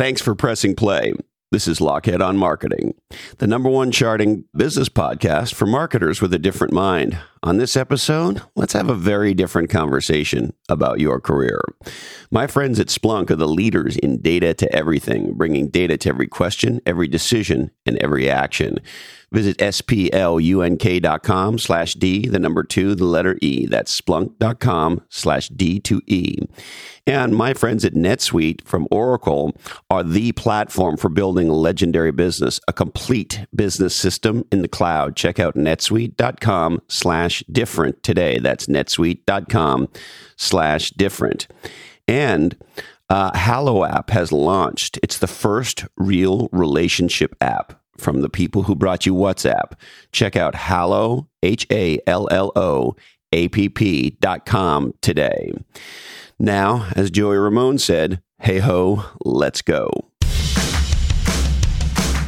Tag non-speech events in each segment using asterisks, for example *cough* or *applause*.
Thanks for pressing play. This is Lochhead on Marketing, the number one charting business podcast for marketers with a different mind. On this episode, let's have a very different conversation about your career. My friends at Splunk are the leaders in data to everything, bringing data to every question, every decision, and every action. Visit splunk.com slash D, the number two, the letter E. That's splunk.com slash D2E. And my friends at NetSuite from Oracle are the platform for building a legendary business, a complete business system in the cloud. Check out netsuite.com slash different today. That's netsuite.com slash different. And uh, Hallo app has launched. It's the first real relationship app from the people who brought you WhatsApp. Check out Hallo, H A L L O, app dot com today. Now, as Joey Ramone said, hey ho, let's go.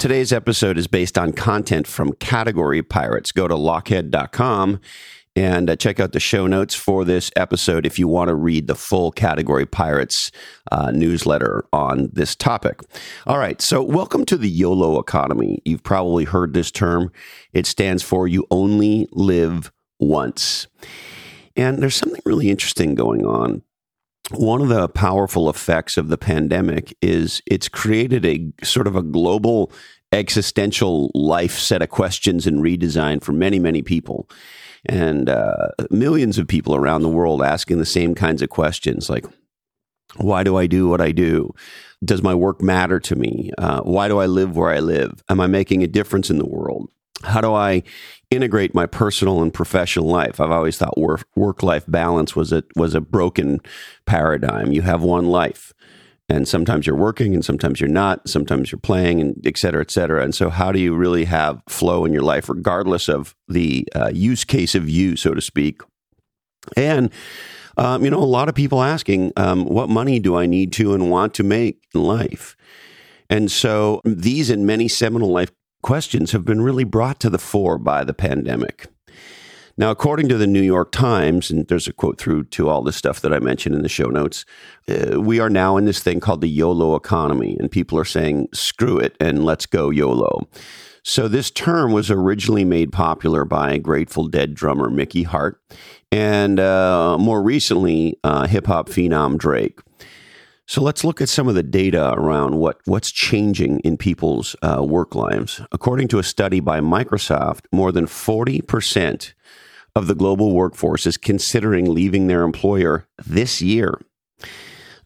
Today's episode is based on content from Category Pirates. Go to lochhead.com and uh, check out the show notes for this episode if you want to read the full Category Pirates uh, newsletter on this topic. All right, so welcome to the YOLO economy. You've probably heard this term. It stands for You Only Live Once. And there's something really interesting going on one of the powerful effects of the pandemic is it's created a sort of a global existential life set of questions and redesign for many, many people. And uh, millions of people around the world asking the same kinds of questions like, why do I do what I do? Does my work matter to me? Uh, why do I live where I live? Am I making a difference in the world? How do I integrate my personal and professional life? I've always thought work life balance was a was a broken paradigm. You have one life, and sometimes you're working, and sometimes you're not. Sometimes you're playing, and et cetera, et cetera. And so, how do you really have flow in your life, regardless of the uh, use case of you, so to speak? And um, you know, a lot of people asking, um, what money do I need to and want to make in life? And so, these and many seminal life questions have been really brought to the fore by the pandemic. Now, according to the New York Times, and there's a quote through to all the stuff that I mentioned in the show notes, uh, we are now in this thing called the YOLO economy, and people are saying, screw it and let's go YOLO. So, this term was originally made popular by Grateful Dead drummer Mickey Hart, and uh, more recently, uh, hip hop phenom Drake. So let's look at some of the data around what, what's changing in people's uh, work lives. According to a study by Microsoft, more than 40% of the global workforce is considering leaving their employer this year.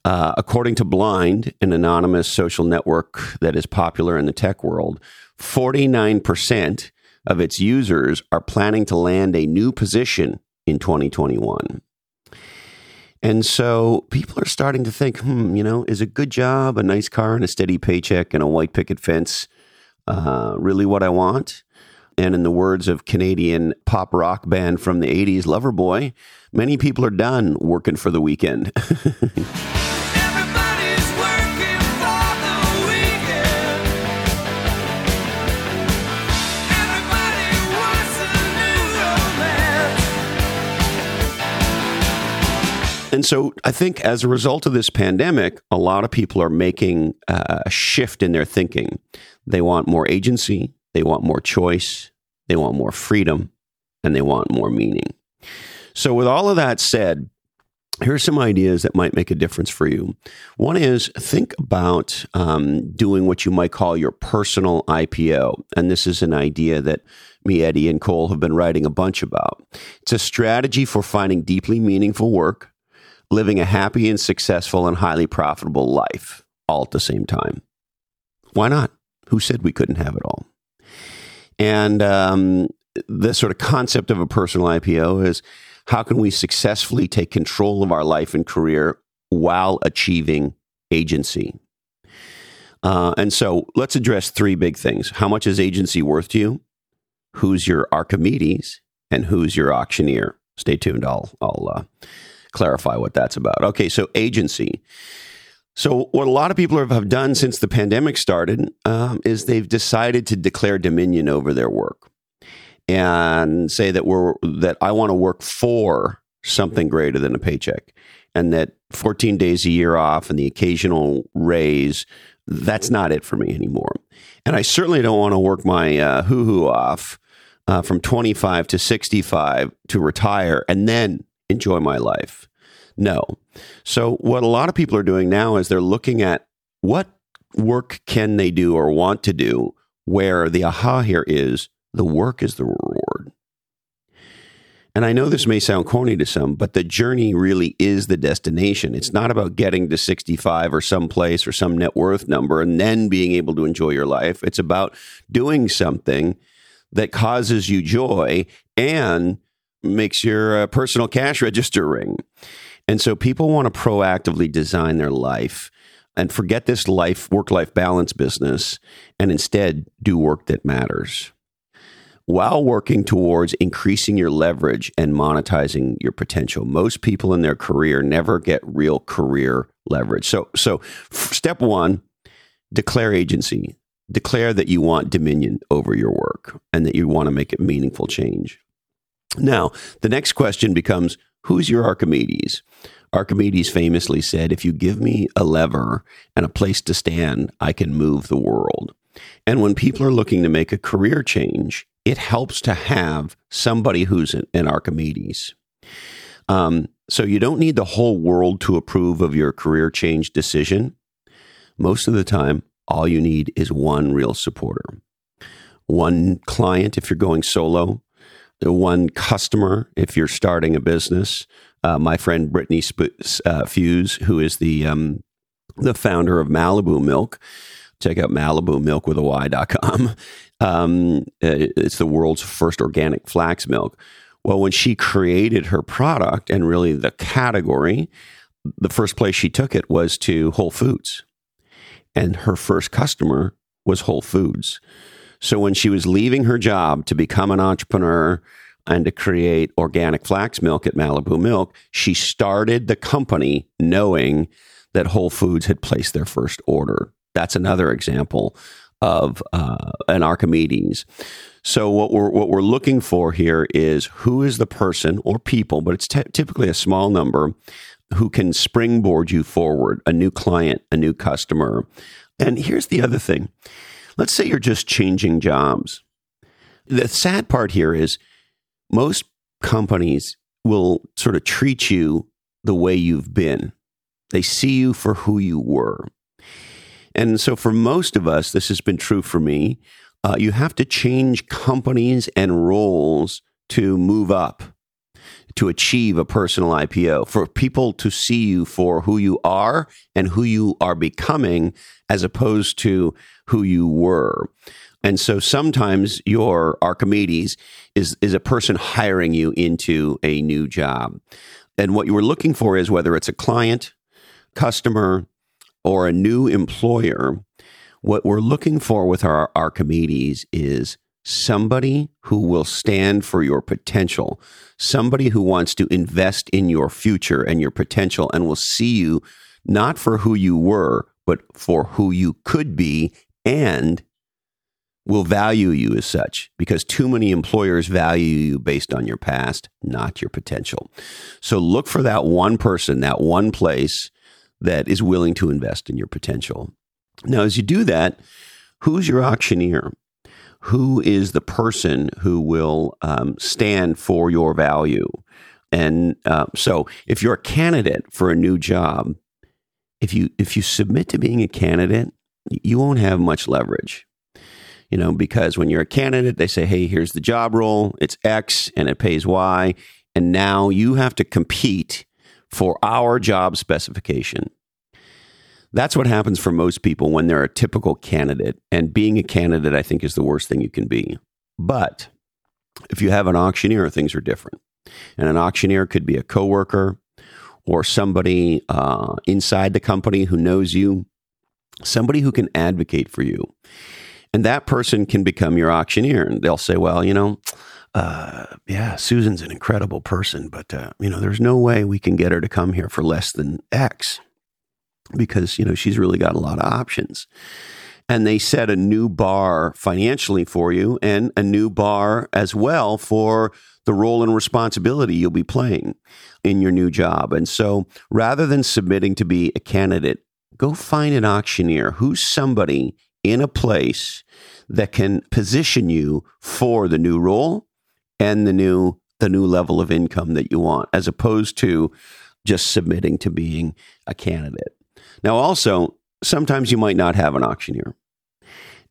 Uh, according to Blind, an anonymous social network that is popular in the tech world, 49% of its users are planning to land a new position in 2021. And so people are starting to think, hmm, you know, is a good job, a nice car, and a steady paycheck and a white picket fence uh, really what I want? And in the words of Canadian pop rock band from the 80s, Loverboy, many people are done working for the weekend. *laughs* And so I think as a result of this pandemic, a lot of people are making a shift in their thinking. They want more agency, they want more choice, they want more freedom, and they want more meaning. So, with all of that said, here's some ideas that might make a difference for you. One is think about um, doing what you might call your personal IPO. And this is an idea that me, Eddie, and Cole have been writing a bunch about. It's a strategy for finding deeply meaningful work living a happy and successful and highly profitable life all at the same time. Why not? Who said we couldn't have it all? And um, the sort of concept of a personal IPO is how can we successfully take control of our life and career while achieving agency? Uh, and so let's address three big things. How much is agency worth to you? Who's your Archimedes? And who's your auctioneer? Stay tuned. I'll, I'll uh, clarify what that's about. Okay, so agency. So, what a lot of people have done since the pandemic started um, is they've decided to declare dominion over their work and say that we're that I want to work for something greater than a paycheck, and that 14 days a year off and the occasional raise that's not it for me anymore. And I certainly don't want to work my uh, hoo hoo off uh, from 25 to 65 to retire and then enjoy my life. No. So, what a lot of people are doing now is they're looking at what work can they do or want to do, where the aha here is the work is the reward. And I know this may sound corny to some, but the journey really is the destination. It's not about getting to 65 or some place or some net worth number and then being able to enjoy your life. It's about doing something that causes you joy and makes your uh, personal cash register ring. And so people want to proactively design their life and forget this life work life balance business and instead do work that matters while working towards increasing your leverage and monetizing your potential. Most people in their career never get real career leverage. So so step 1, declare agency. Declare that you want dominion over your work and that you want to make it meaningful change. Now, the next question becomes who's your Archimedes? Archimedes famously said, If you give me a lever and a place to stand, I can move the world. And when people are looking to make a career change, it helps to have somebody who's an, Archimedes. Um, so you don't need the whole world to approve of your career change decision. Most of the time, all you need is one real supporter. One client if you're going solo, one customer if you're starting a business, uh, my friend Brittany Sp- uh, Fuse, who is the um, the founder of Malibu Milk. Check out Malibu Milk with a Y.com. Um, uh, it's the world's first organic flax milk. Well, when she created her product and really the category, the first place she took it was to Whole Foods. And her first customer was Whole Foods. So when she was leaving her job to become an entrepreneur, and to create organic flax milk at Malibu Milk, she started the company knowing that Whole Foods had placed their first order. That's another example of uh, an Archimedes. So what we're what we're looking for here is who is the person or people, but it's t- typically a small number who can springboard you forward, a new client, a new customer. And here's the other thing. Let's say you're just changing jobs. The sad part here is most companies will sort of treat you the way you've been. They see you for who you were. And so, for most of us, this has been true for me. Uh, you have to change companies and roles to move up, to achieve a personal IPO, for people to see you for who you are and who you are becoming, as opposed to who you were. And so sometimes your Archimedes is, is a person hiring you into a new job. And what you were looking for is whether it's a client, customer, or a new employer, what we're looking for with our Archimedes is somebody who will stand for your potential, somebody who wants to invest in your future and your potential and will see you not for who you were, but for who you could be and will value you as such because too many employers value you based on your past, not your potential. So look for that one person, that one place that is willing to invest in your potential. Now, as you do that, who's your auctioneer? Who is the person who will um, stand for your value? And uh, so, if you're a candidate for a new job, if you if you submit to being a candidate, you won't have much leverage you know, because when you're a candidate, they say, hey, here's the job role, it's X and it pays Y. And now you have to compete for our job specification. That's what happens for most people when they're a typical candidate. And being a candidate, I think, is the worst thing you can be. But if you have an auctioneer, things are different. And an auctioneer could be a coworker or somebody uh, inside the company who knows you somebody who can advocate for you. And that person can become your auctioneer. And they'll say, well, you know, uh, yeah, Susan's an incredible person, but, uh, you know, there's no way we can get her to come here for less than X because, you know, she's really got a lot of options. And they set a new bar financially for you and a new bar as well for the role and responsibility you'll be playing in your new job. And so rather than submitting to be a candidate, go find an auctioneer who's somebody in a place that can position you for the new role and the new the new level of income that you want as opposed to just submitting to being a candidate. Now also, sometimes you might not have an auctioneer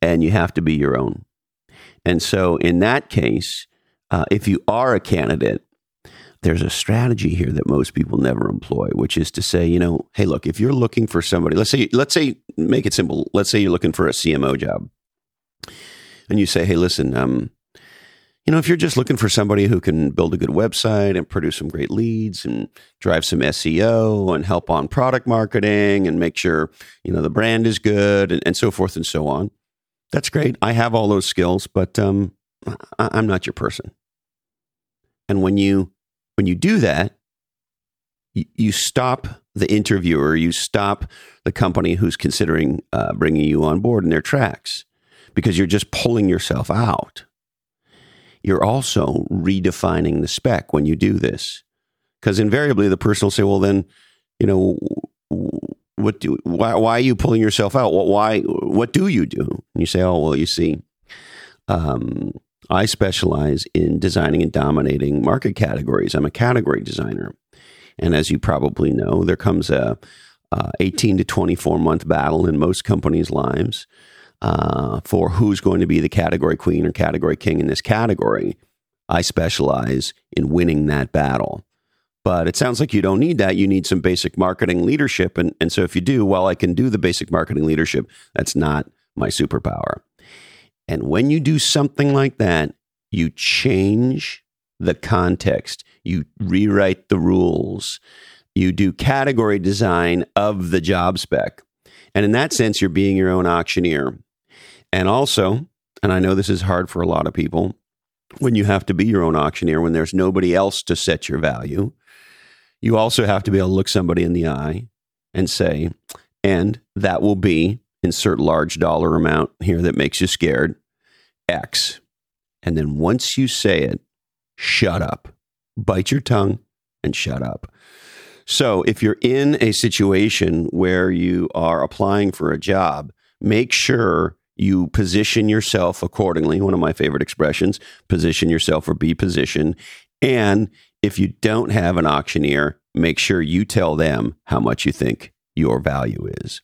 and you have to be your own. And so in that case, uh, if you are a candidate, there's a strategy here that most people never employ, which is to say, you know, hey, look, if you're looking for somebody, let's say, let's say, make it simple. Let's say you're looking for a CMO job, and you say, hey, listen, um, you know, if you're just looking for somebody who can build a good website and produce some great leads and drive some SEO and help on product marketing and make sure, you know, the brand is good and, and so forth and so on, that's great. I have all those skills, but um, I, I'm not your person. And when you when you do that, you, you stop the interviewer, you stop the company who's considering uh, bringing you on board in their tracks because you're just pulling yourself out. You're also redefining the spec when you do this. Because invariably the person will say, well, then, you know, what do, why, why are you pulling yourself out? Why, what do you do? And you say, oh, well, you see, um, I specialize in designing and dominating market categories. I'm a category designer. And as you probably know, there comes a, a 18 to 24 month battle in most companies' lives uh, for who's going to be the category queen or category king in this category. I specialize in winning that battle. But it sounds like you don't need that. You need some basic marketing leadership. And, and so if you do, well, I can do the basic marketing leadership. That's not my superpower. And when you do something like that, you change the context, you rewrite the rules, you do category design of the job spec. And in that sense, you're being your own auctioneer. And also, and I know this is hard for a lot of people, when you have to be your own auctioneer, when there's nobody else to set your value, you also have to be able to look somebody in the eye and say, and that will be insert large dollar amount here that makes you scared, X. And then once you say it, shut up. Bite your tongue and shut up. So if you're in a situation where you are applying for a job, make sure you position yourself accordingly. One of my favorite expressions position yourself or be positioned. And if you don't have an auctioneer, make sure you tell them how much you think your value is.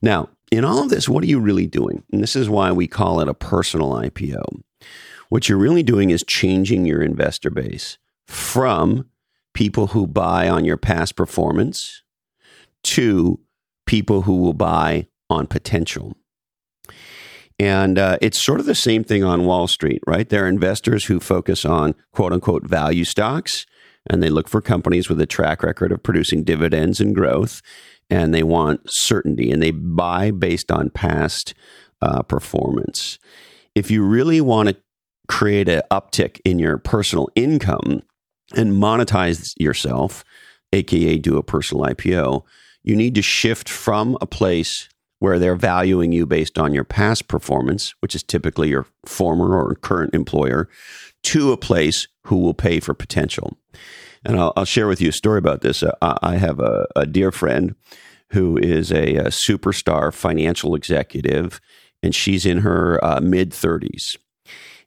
Now, in all of this, what are you really doing? And this is why we call it a personal IPO. What you're really doing is changing your investor base from people who buy on your past performance to people who will buy on potential. And uh, it's sort of the same thing on Wall Street, right? There are investors who focus on quote unquote value stocks and they look for companies with a track record of producing dividends and growth and they want certainty and they buy based on past uh, performance. If you really want to create an uptick in your personal income and monetize yourself, aka do a personal IPO, you need to shift from a place where they're valuing you based on your past performance, which is typically your former or current employer, to a place who will pay for potential. And I'll, I'll share with you a story about this. Uh, I have a, a, dear friend who is a, a, superstar financial executive, and she's in her uh, mid 30s.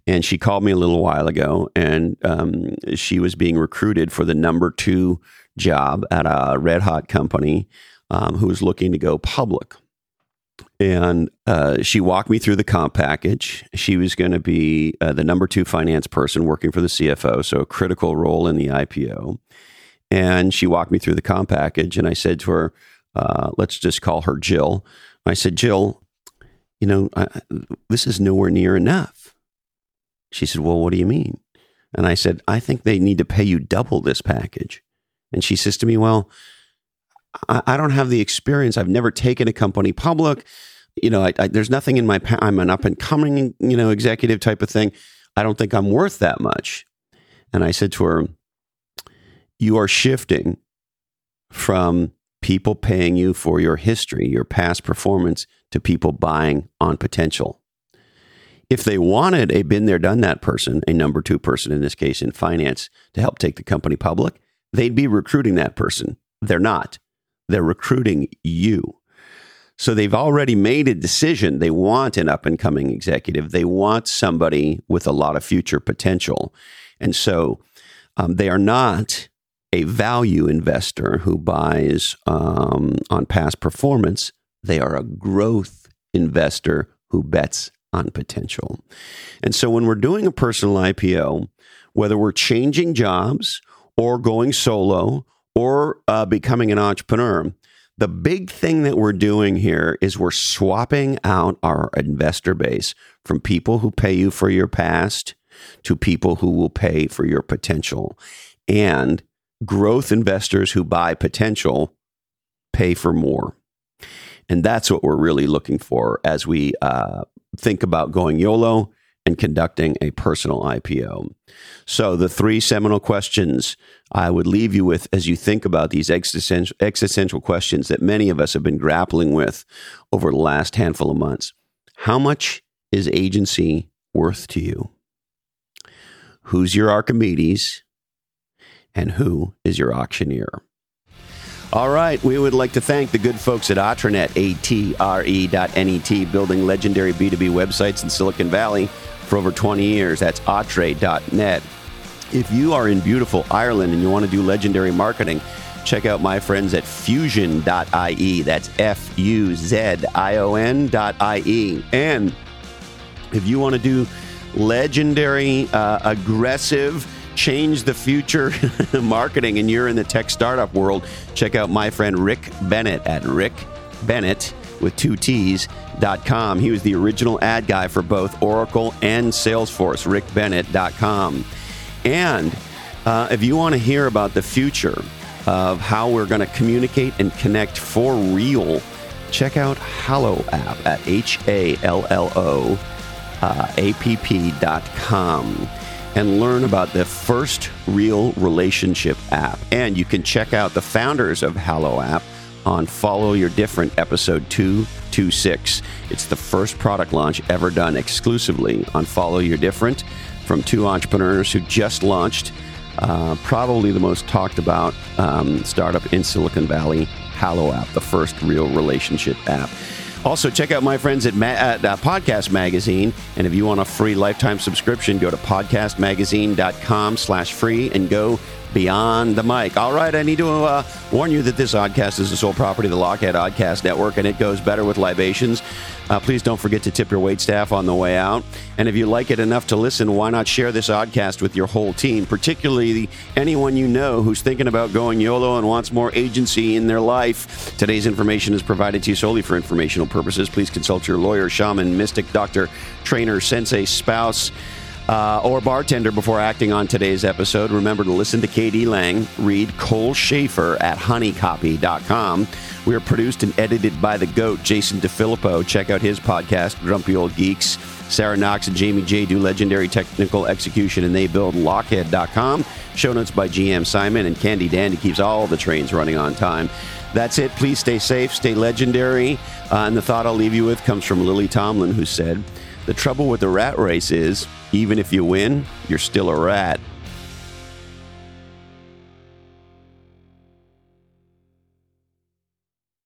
And she called me a little while ago, and um, she was being recruited for the number two job at a red hot company um, who was looking to go public. And uh, she walked me through the comp package. She was going to be uh, the number two finance person working for the CFO, so a critical role in the IPO. And she walked me through the comp package, and I said to her, uh, let's just call her Jill. I said, Jill, you know, I, this is nowhere near enough. She said, Well, what do you mean? And I said, I think they need to pay you double this package. And she says to me, Well, I, I don't have the experience. I've never taken a company public. You know, I, I, there's nothing in my. Pa- I'm an up and coming, you know, executive type of thing. I don't think I'm worth that much. And I said to her, "You are shifting from people paying you for your history, your past performance, to people buying on potential." If they wanted a been there, done that person, a number two person in this case in finance, to help take the company public, they'd be recruiting that person. They're not. They're recruiting you. So they've already made a decision. They want an up and coming executive. They want somebody with a lot of future potential. And so um, they are not a value investor who buys um, on past performance. They are a growth investor who bets on potential. And so when we're doing a personal IPO, whether we're changing jobs or going solo or uh, becoming an entrepreneur, the big thing that we're doing here is we're swapping out our investor base from people who pay you for your past to people who will pay for your potential. And growth investors who buy potential pay for more. And that's what we're really looking for as we uh, think about going YOLO and conducting a personal IPO. So, the three seminal questions I would leave you with as you think about these existential, existential questions that many of us have been grappling with over the last handful of months. How much is agency worth to you? Who's your Archimedes? And who is your auctioneer? All right, we would like to thank the good folks at Atrenet, A-T-R-E dot N-E-T, building legendary B2B websites in Silicon Valley for over 20 years. That's atre.net. If you are in beautiful Ireland and you want to do legendary marketing, check out my friends at fuzion.ie. That's F U Z I O N.ie. And if you want to do legendary, uh, aggressive, change the future *laughs* marketing and you're in the tech startup world, check out my friend Rick Bennett at Rick Bennett with two T's dot com. He was the original ad guy for both Oracle and Salesforce, rickbennett.com. And uh, if you want to hear about the future of how we're going to communicate and connect for real, check out Hallo app at H A L L O uh, app.com and learn about the first real relationship app. And you can check out the founders of Hallo app on Follow Your Different episode 226. It's the first product launch ever done exclusively on Follow Your Different from two entrepreneurs who just launched uh, probably the most talked about um, startup in Silicon Valley, Hallo app, the first real relationship app. Also, check out my friends at, Ma- at uh, Podcast Magazine. And if you want a free lifetime subscription, go to podcastmagazine.com slash free and go beyond the mic. All right, I need to uh, warn you that this oddcast is the sole property of the Lochhead Oddcast Network, and it goes better with libations. Uh, please don't forget to tip your wait staff on the way out. And if you like it enough to listen, why not share this oddcast with your whole team, particularly anyone you know who's thinking about going YOLO and wants more agency in their life. Today's information is provided to you solely for informational purposes. Please consult your lawyer, shaman, mystic, doctor, trainer, sensei, spouse uh, or bartender before acting on today's episode, remember to listen to KD Lang, read Cole Schafer at honeycopy.com. We are produced and edited by the GOAT, Jason DeFilippo. Check out his podcast, Grumpy Old Geeks. Sarah Knox and Jamie J do legendary technical execution, and they build lochhead.com. Show notes by GM Simon, and Candy Dandy keeps all the trains running on time. That's it. Please stay safe, stay legendary. Uh, and the thought I'll leave you with comes from Lily Tomlin, who said, The trouble with the rat race is even if you win, you're still a rat.